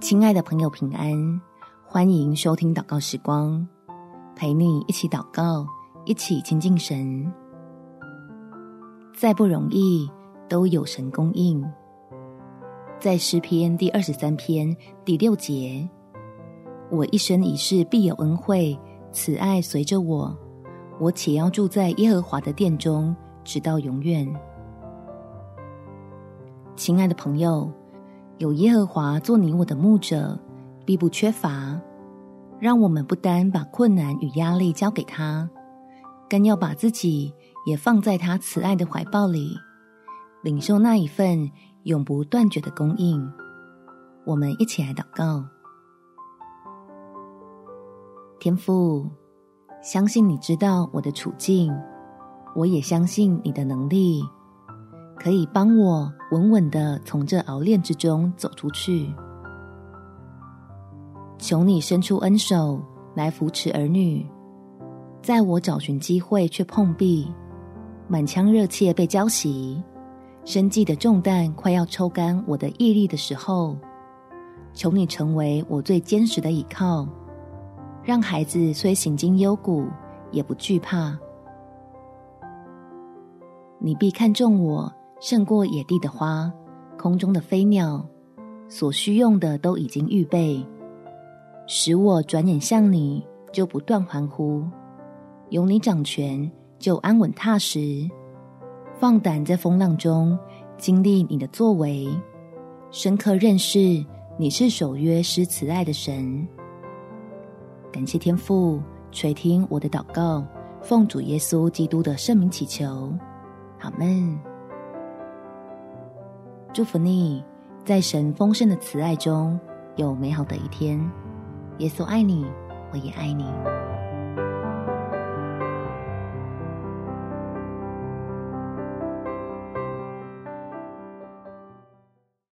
亲爱的朋友，平安！欢迎收听祷告时光，陪你一起祷告，一起亲近神。再不容易，都有神供应。在诗篇第二十三篇第六节，我一生一世必有恩惠，慈爱随着我，我且要住在耶和华的殿中，直到永远。亲爱的朋友。有耶和华做你我的牧者，必不缺乏。让我们不单把困难与压力交给他，更要把自己也放在他慈爱的怀抱里，领受那一份永不断绝的供应。我们一起来祷告：天父，相信你知道我的处境，我也相信你的能力。可以帮我稳稳的从这熬炼之中走出去。求你伸出恩手来扶持儿女，在我找寻机会却碰壁，满腔热切被浇熄，生计的重担快要抽干我的毅力的时候，求你成为我最坚实的依靠，让孩子虽行经幽谷，也不惧怕。你必看重我。胜过野地的花，空中的飞鸟，所需用的都已经预备，使我转眼向你就不断欢呼，有你掌权就安稳踏实，放胆在风浪中经历你的作为，深刻认识你是守约施慈爱的神。感谢天父垂听我的祷告，奉主耶稣基督的圣名祈求，阿们。祝福你，在神丰盛的慈爱中有美好的一天。耶稣爱你，我也爱你。